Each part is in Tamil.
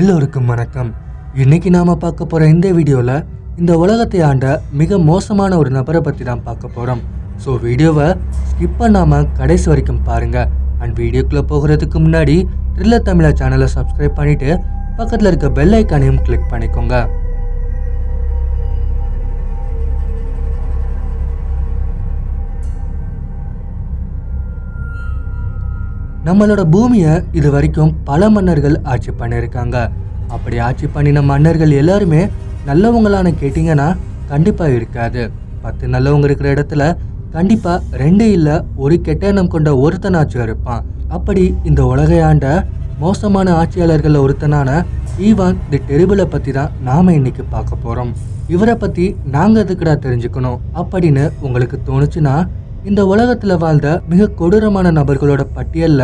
எல்லோருக்கும் வணக்கம். இன்னைக்கு நாம பார்க்க போற இந்த வீடியோல இந்த உலகத்தை ஆண்ட மிக மோசமான ஒரு நபரை பத்தி தான் பார்க்க போறோம். ஸோ வீடியோவை ஸ்கிப் பண்ணாம கடைசி வரைக்கும் பாருங்க. அண்ட் வீடியோக்குள்ள போகிறதுக்கு முன்னாடி ட்ரில்லர் தமிழா சேனலை சப்ஸ்கிரைப் பண்ணிட்டு பக்கத்துல இருக்க பெல் ஐக்கானையும் கிளிக் பண்ணிக்கோங்க. நம்மளோட பூமியை இது வரைக்கும் பல மன்னர்கள் ஆட்சி பண்ணியிருக்காங்க. அப்படி ஆட்சி பண்ணின மன்னர்கள் எல்லாருமே நல்லவங்களான கேட்டிங்கன்னா கண்டிப்பாக இருக்காது. பத்து நல்லவங்க இருக்கிற இடத்துல கண்டிப்பாக ரெண்டு இல்லை ஒரு கெட்ட எண்ணம் கொண்ட ஒருத்தனாச்சும் இருப்பான். அப்படி இந்த உலகை ஆண்ட மோசமான ஆட்சியாளர்களில் ஒருத்தனான ஈவான் தி டெரிபிளை பற்றி தான் நாம் இன்னைக்கு பார்க்க போகிறோம் இவரை பற்றி நாங்கள் எதுக்குடா தெரிஞ்சுக்கணும்? அப்படின்னு உங்களுக்கு தோணுச்சுன்னா இந்த உலகத்துல வாழ்ந்த மிக கொடூரமான நபர்களோட பட்டியல்ல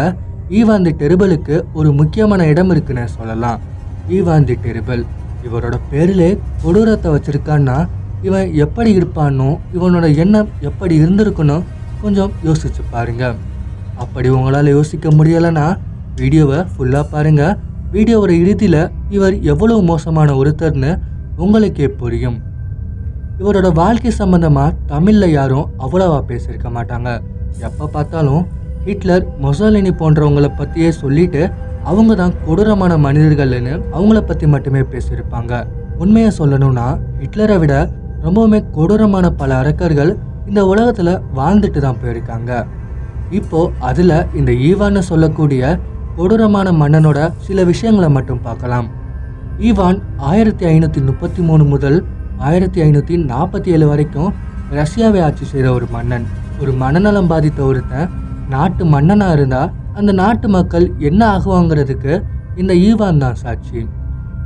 ஈவான் தி டெரிபலுக்கு ஒரு முக்கியமான இடம் இருக்குன்னு சொல்லலாம். Ivan the terrible. இவரோட பேரிலே கொடூரத்தை வச்சிருக்கான்னா இவன் எப்படி இருப்பானோ இவனோட எண்ணம் எப்படி இருந்திருக்கணும் கொஞ்சம் யோசிச்சு பாருங்க. அப்படி உங்களால் யோசிக்க முடியலைன்னா வீடியோவை ஃபுல்லாக பாருங்க. வீடியோவோட இறுதியில் இவர் எவ்வளவு மோசமான ஒருத்தர்னு உங்களுக்கே புரியும். இவரோட வாழ்க்கை சம்மந்தமாக தமிழில் யாரும் அவ்வளவா பேசியிருக்க மாட்டாங்க. எப்போ பார்த்தாலும் ஹிட்லர் மொசாலினி போன்றவங்கள பற்றியே சொல்லிட்டு அவங்க தான் கொடூரமான மனிதர்கள்னு அவங்கள பற்றி மட்டுமே பேசியிருப்பாங்க. உண்மையை சொல்லணும்னா ஹிட்லரை விட ரொம்பவுமே கொடூரமான பல அரக்கர்கள் இந்த உலகத்தில் வாழ்ந்துட்டு தான் போயிருக்காங்க. இப்போ அதில் இந்த ஈவான்னு சொல்லக்கூடிய கொடூரமான மன்னனோட சில விஷயங்களை மட்டும் பார்க்கலாம். ஈவான் ஆயிரத்தி ஐநூற்றி முப்பத்தி மூணு முதல் ஆயிரத்தி ஐநூற்றி நாற்பத்தி ஏழு வரைக்கும் ரஷ்யாவை ஆட்சி செய்த ஒரு மன்னன். ஒரு மனநலம் பாதித்த ஒருத்தன் நாட்டு மன்னனாக இருந்தால் அந்த நாட்டு மக்கள் என்ன ஆகுவாங்கிறதுக்கு இந்த ஈவான் தான் சாட்சி.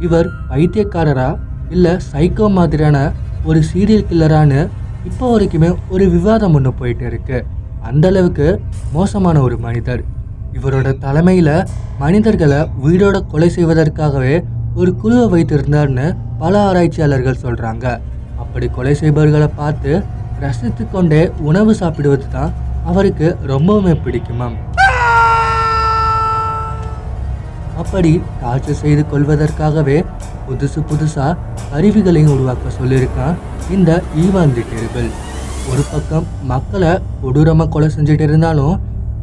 இவர் பைத்தியக்காரரா இல்லை சைக்கோ மாதிரியான ஒரு சீரியல் கில்லரான்னு இப்போ வரைக்குமே ஒரு விவாதம் ஒன்று போயிட்டு இருக்கு. அந்த அளவுக்கு மோசமான ஒரு மனிதர். இவரோட தலைமையில மனிதர்களை உயிரோட கொலை செய்வதற்காகவே ஒரு குழுவை வைத்திருந்தார்னு பல ஆராய்ச்சியாளர்கள் சொல்கிறாங்க அப்படி கொலை செய்பவர்களை பார்த்து ரசித்து கொண்டே உணவு சாப்பிடுவது தான் அவருக்கு ரொம்பவுமே பிடிக்குமாம். அப்படி டார்ச்சர் செய்து கொள்வதற்காகவே புதுசு புதுசாக கருவிகளையும் உருவாக்க சொல்லியிருக்கான் இந்த ஈவாந்தி டெரிபிள். ஒரு பக்கம் மக்களை கொடூரமாக கொலை செஞ்சுட்டு இருந்தாலும்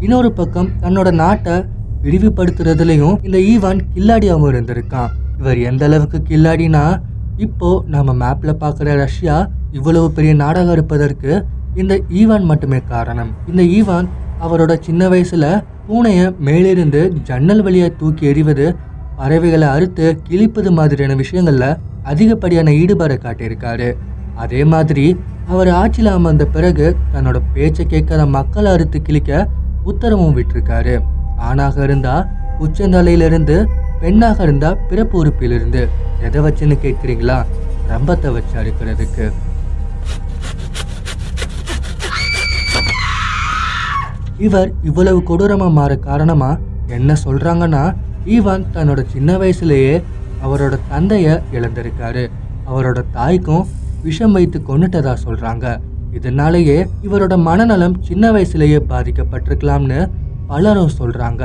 இன்னொரு பக்கம் தன்னோட நாட்டை விரிவுபடுத்துறதுலையும் இந்த ஈவான் கில்லாடியாகவும் இருந்திருக்கான். இவர் எந்த அளவுக்கு கில்லாடினா இப்போ நம்ம மேப்பில் பார்க்குற ரஷ்யா இவ்வளவு பெரிய நாடகம் இருப்பதற்கு இந்த ஈவான் மட்டுமே காரணம். இந்த ஈவான் அவரோட சின்ன வயசுல பூனையை மேலிருந்து ஜன்னல் வழியை தூக்கி எறிவது பறவைகளை அறுத்து கிழிப்பது மாதிரியான விஷயங்களில் அதிகப்படியான ஈடுபாடு காட்டியிருக்காரு. அதே மாதிரி அவர் ஆட்சியில் அமர்ந்த பிறகு தன்னோட பேச்சை கேட்காத மக்களை அறுத்து கிழிக்க உத்தரவும் விட்டிருக்காரு. ஆணாக இருந்தால் உச்சந்தலையிலிருந்து பெண்ணாக இருந்தா பிறப்பு உறுப்பிலிருந்து. எதை வச்சுன்னு கேட்குறீங்களா? ரம்பத்தை வச்சு அறுக்கிறதுக்கு. இவர் இவ்வளவு கொடூரமாக மாற காரணமா என்ன சொல்றாங்கன்னா ஈவான் தன்னோட சின்ன வயசுலேயே அவரோட தந்தைய இழந்திருக்காரு. அவரோட தாய்க்கும் விஷம் வைத்து கொண்டுட்டதா சொல்றாங்க. இதனாலேயே இவரோட மனநலம் சின்ன வயசுலேயே பாதிக்கப்பட்டிருக்கலாம்னு பலரும் சொல்றாங்க.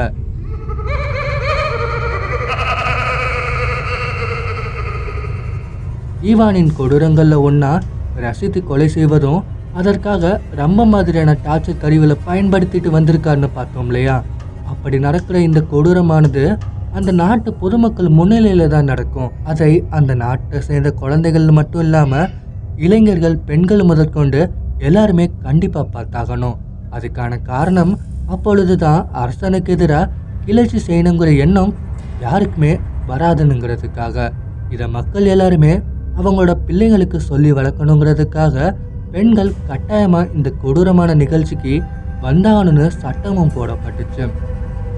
ஈவானின் கொடூரங்களில் ஒன்றா ரசித்து கொலை செய்வதும் அதற்காக ரொம்ப மாதிரியான டார்ச்சர் கருவிகளை பயன்படுத்திட்டு வந்திருக்காருன்னு பார்த்தோம் இல்லையா? அப்படி நடக்கிற இந்த கொடூரமானது அந்த நாட்டு பொதுமக்கள் முன்னிலையில் தான் நடக்கும். அதை அந்த நாட்டை சேர்ந்த குழந்தைகள் மட்டும் இல்லாமல் இளைஞர்கள் பெண்கள் முதற்கொண்டு எல்லாருமே கண்டிப்பாக பார்த்தாகணும். அதுக்கான காரணம் அப்பொழுதுதான் அரசனுக்கு எதிராக கிளர்ச்சி செய்யணுங்கிற எண்ணம் யாருக்குமே வராதுனுங்கிறதுக்காக இதை மக்கள் எல்லாருமே அவங்களோட பிள்ளைங்களுக்கு சொல்லி வளர்க்கணுங்கிறதுக்காக பெண்கள் கட்டாயமாக இந்த கொடூரமான நிகழ்ச்சிக்கு வந்தாகணும்னு சட்டமும் போடப்பட்டுச்சு.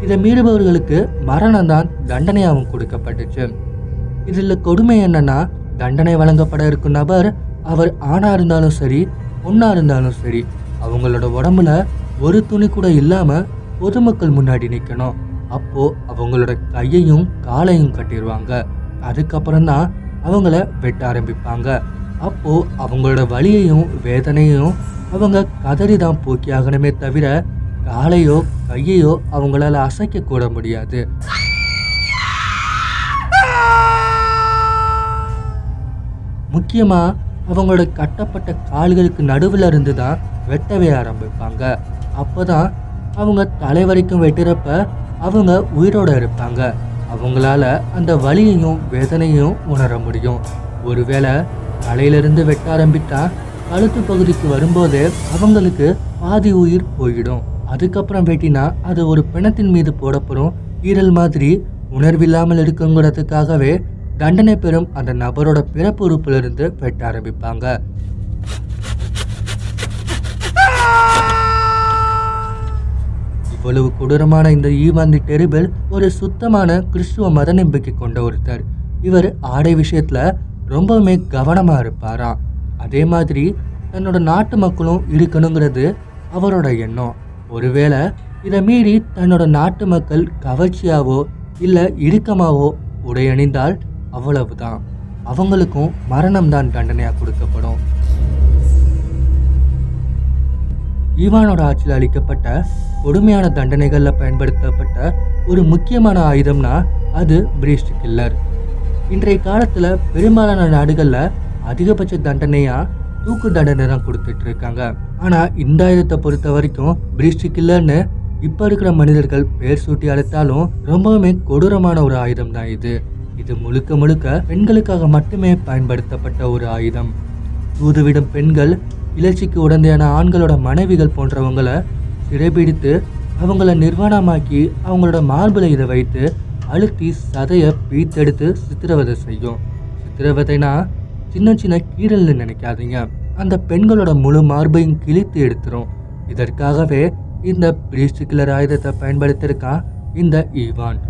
இதை மீறுபவர்களுக்கு மரணம் தான் தண்டனையாகவும் கொடுக்கப்பட்டுச்சு. இதில் கொடுமை என்னன்னா தண்டனை வழங்கப்பட இருக்கும் நபர் அவர் ஆணாக இருந்தாலும் சரி பொண்ணாக இருந்தாலும் சரி அவங்களோட உடம்புல ஒரு துணி கூட இல்லாமல் பொதுமக்கள் முன்னாடி நிற்கணும் அப்போது அவங்களோட கையையும் காலையும் கட்டிடுவாங்க அதுக்கப்புறம் தான் அவங்கள வெட்ட ஆரம்பிப்பாங்க. அப்போது அவங்களோட வழியையும் வேதனையும் அவங்க கதறி தான் போக்கி ஆகணுமே தவிர காலையோ கையையோ அவங்களால அசைக்க கூட முடியாது. முக்கியமாக அவங்களோட கட்டப்பட்ட கால்களுக்கு நடுவில் இருந்து தான் வெட்டவே ஆரம்பிப்பாங்க. அப்போ தான் அவங்க தலை வரைக்கும் வெட்டுறப்ப அவங்க உயிரோடு இருப்பாங்க. அவங்களால அந்த வலியையும் வேதனையும் உணர முடியும். ஒருவேளை தலையிலிருந்து வெட்ட ஆரம்பித்தா கழுத்து பகுதிக்கு வரும்போது அவங்களுக்கு பாதி உயிர் போயிடும். அதுக்கப்புறம் வெட்டினா அது ஒரு பிணத்தின் மீது போடப்படும். ஈரல் மாதிரி உணர்வில்லாமல் இருக்குங்கிறதுக்காகவே தண்டனை பெறும் அந்த நபரோட பிறப்பு உறுப்பிலிருந்து வெட்ட ஆரம்பிப்பாங்க. இவ்வளவு கொடூரமான இந்த ஈவாந்தி டெரிபிள் ஒரு சுத்தமான கிறிஸ்துவ மத நம்பிக்கை கொண்ட ஒருத்தர். இவர் ஆடை விஷயத்தில் ரொம்பவுமே கவனமாக இருப்பாராம் அதே மாதிரி தன்னோட நாட்டு மக்களும் இருக்கணுங்கிறது அவரோட எண்ணம். ஒருவேளை இதை மீறி தன்னோட நாட்டு மக்கள் கவர்ச்சியாவோ இல்லை இடுக்கமாவோ உடை அணிந்தால் அவ்வளவுதான். அவங்களுக்கும் மரணம்தான் தண்டனையாக கொடுக்கப்படும். ஈவானோட ஆட்சியில் அளிக்கப்பட்ட கொடுமையான தண்டனைகளில் பயன்படுத்தப்பட்ட ஒரு முக்கியமான ஆயுதம்னா அது பிரீஸ்ட் கில்லர். இன்றைய காலத்தில் பெரும்பாலான நாடுகளில் அதிகபட்ச தண்டனையாக தூக்கு தண்டனை தான் கொடுத்துட்டு இருக்காங்க. ஆனால் இந்த ஆயுதத்தை பொறுத்த வரைக்கும் பிரீஸ்ட் கில்லர்னு இப்போ இருக்கிற மனிதர்கள் பேர் சூட்டி அழைத்தாலும் ரொம்பவுமே கொடூரமான ஒரு ஆயுதம் தான் இது. இது முழுக்க முழுக்க பெண்களுக்காக மட்டுமே பயன்படுத்தப்பட்ட ஒரு ஆயுதம். தூதுவிடும் பெண்கள் கிளர்ச்சிக்கு உடந்தையான ஆண்களோட மனைவிகள் போன்றவங்களை சிறைபிடித்து அவங்கள நிர்வாணமாக்கி அவங்களோட மார்பில் இதை வைத்து அழுத்தி சதையை பீத்தெடுத்து சித்திரவதை செய்யும். சித்திரவதைனா சின்ன சின்ன கீரல்னு நினைக்காதீங்க. அந்த பெண்களோட முழு மார்பையும் கிழித்து எடுத்துரும். இதற்காகவே இந்த பிரீஸ்டிகுலர் ஆயுதத்தை பயன்படுத்தியிருக்கான் இந்த ஈவான்.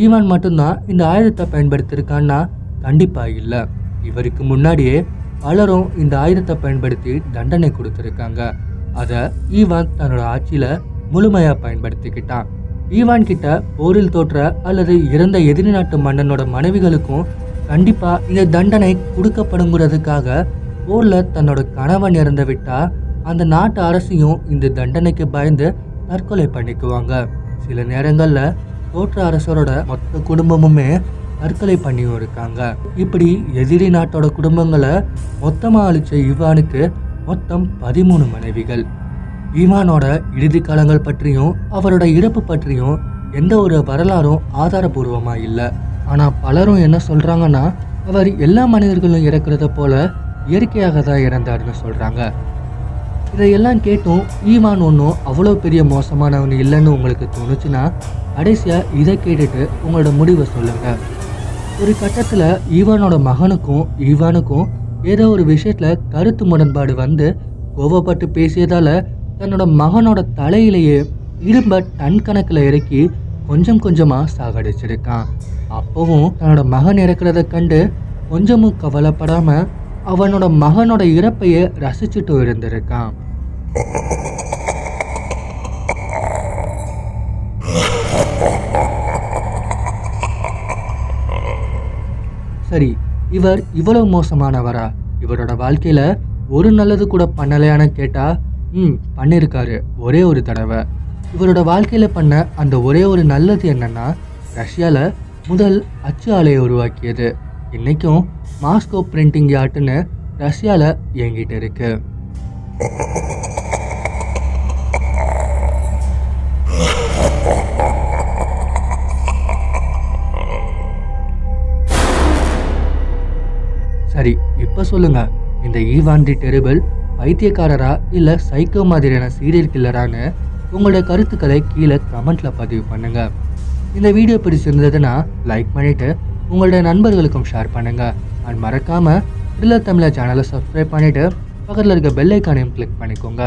ஈவான் மட்டும்தான் இந்த ஆயுதத்தை பயன்படுத்தியிருக்கான்னா கண்டிப்பாக இல்லை. இவருக்கு முன்னாடியே பலரும் இந்த ஆயுதத்தை பயன்படுத்தி தண்டனை கொடுத்துருக்காங்க. அதை ஈவான் தன்னோட ஆட்சியில் முழுமையாக பயன்படுத்திக்கிட்டான். ஈவான் கிட்ட போரில் தோற்ற அல்லது இறந்த எதிரி நாட்டு மன்னனோட மனைவிகளுக்கும் கண்டிப்பாக இந்த தண்டனை கொடுக்கப்படுங்கிறதுக்காக போரில் தன்னோட கணவன் இறந்து விட்டா அந்த நாட்டு அரசையும் இந்த தண்டனைக்கு பயந்து தற்கொலை பண்ணிக்குவாங்க. சில நேரங்களில் தோற்ற அரசரோட மொத்த குடும்பமுமே தற்கொலை பண்ணியும் இருக்காங்க. இப்படி எதிரி நாட்டோட குடும்பங்களை மொத்தமாக அழிச்ச ஈவானுக்கு மொத்தம் பதிமூணு மனைவிகள். ஈவானோட இறுதி காலங்கள் பற்றியும் அவரோட இறப்பு பற்றியும் எந்த ஒரு வரலாறும் ஆதாரபூர்வமாக இல்லை. ஆனால் பலரும் என்ன சொல்கிறாங்கன்னா அவர் எல்லா மனிதர்களும் இறக்குறத போல இயற்கையாக தான் இறந்தாருன்னு சொல்கிறாங்க இதையெல்லாம் கேட்டும். ஈவான் ஒன்றும் அவ்வளோ பெரிய மோசமானவன் இல்லைன்னு உங்களுக்கு தோணுச்சுன்னா கடைசியாக இதை கேட்டுட்டு உங்களோட முடிவை சொல்லுங்கள் ஒரு கட்டத்தில் ஈவானோட மகனுக்கும் ஈவானுக்கும் ஏதோ ஒரு விஷயத்தில் கருத்து முரண்பாடு வந்து கோவப்பட்டு பேசியதால் தன்னோட மகனோட தலையிலேயே இரும்ப டன் கணக்கில் இறக்கி கொஞ்சம் கொஞ்சமாக சாகடிச்சிருக்கான். அப்போவும் தன்னோட மகன் இறக்கிறத கண்டு கொஞ்சமும் கவலைப்படாமல் அவனோட மகனோட இறப்பைய ரசிச்சுட்டு இருந்திருக்கான். சரி இவர் இவ்வளவு மோசமானவரா? இவரோட வாழ்க்கையில ஒரு நல்லது கூட பண்ணலையான்னு கேட்டா ம் பண்ணியிருக்காரு ஒரே ஒரு தடவை. இவரோட வாழ்க்கையில பண்ண அந்த ஒரே ஒரு நல்லது என்னன்னா ரஷ்யால முதல் அச்சு ஆலையை உருவாக்கியது. இன்னைக்கும் மாஸ்கோ பிரிண்டிங் யார்ட்டுன்னு ரஷ்யாவில் இயங்கிட்டு இருக்கு. சரி இப்போ சொல்லுங்க. இந்த ஈவாண்டி டெரிபிள் பைத்தியக்காரரா இல்லை சைக்கோ மாதிரியான சீரியல் கில்லரான்னு உங்களோட கருத்துக்களை கீழே கமெண்ட்ல பதிவு பண்ணுங்க. இந்த வீடியோ பிடிச்சிருந்ததுன்னா லைக் பண்ணிட்டு உங்களோட நண்பர்களுக்கும் ஷேர் பண்ணுங்க. அண்ட் மறக்காம த்ரில்லர் தமிழர் சேனலை சப்ஸ்கிரைப் பண்ணிட்டு பக்கத்தில் இருக்க பெல் ஐக்கானையும் கிளிக் பண்ணிக்கோங்க.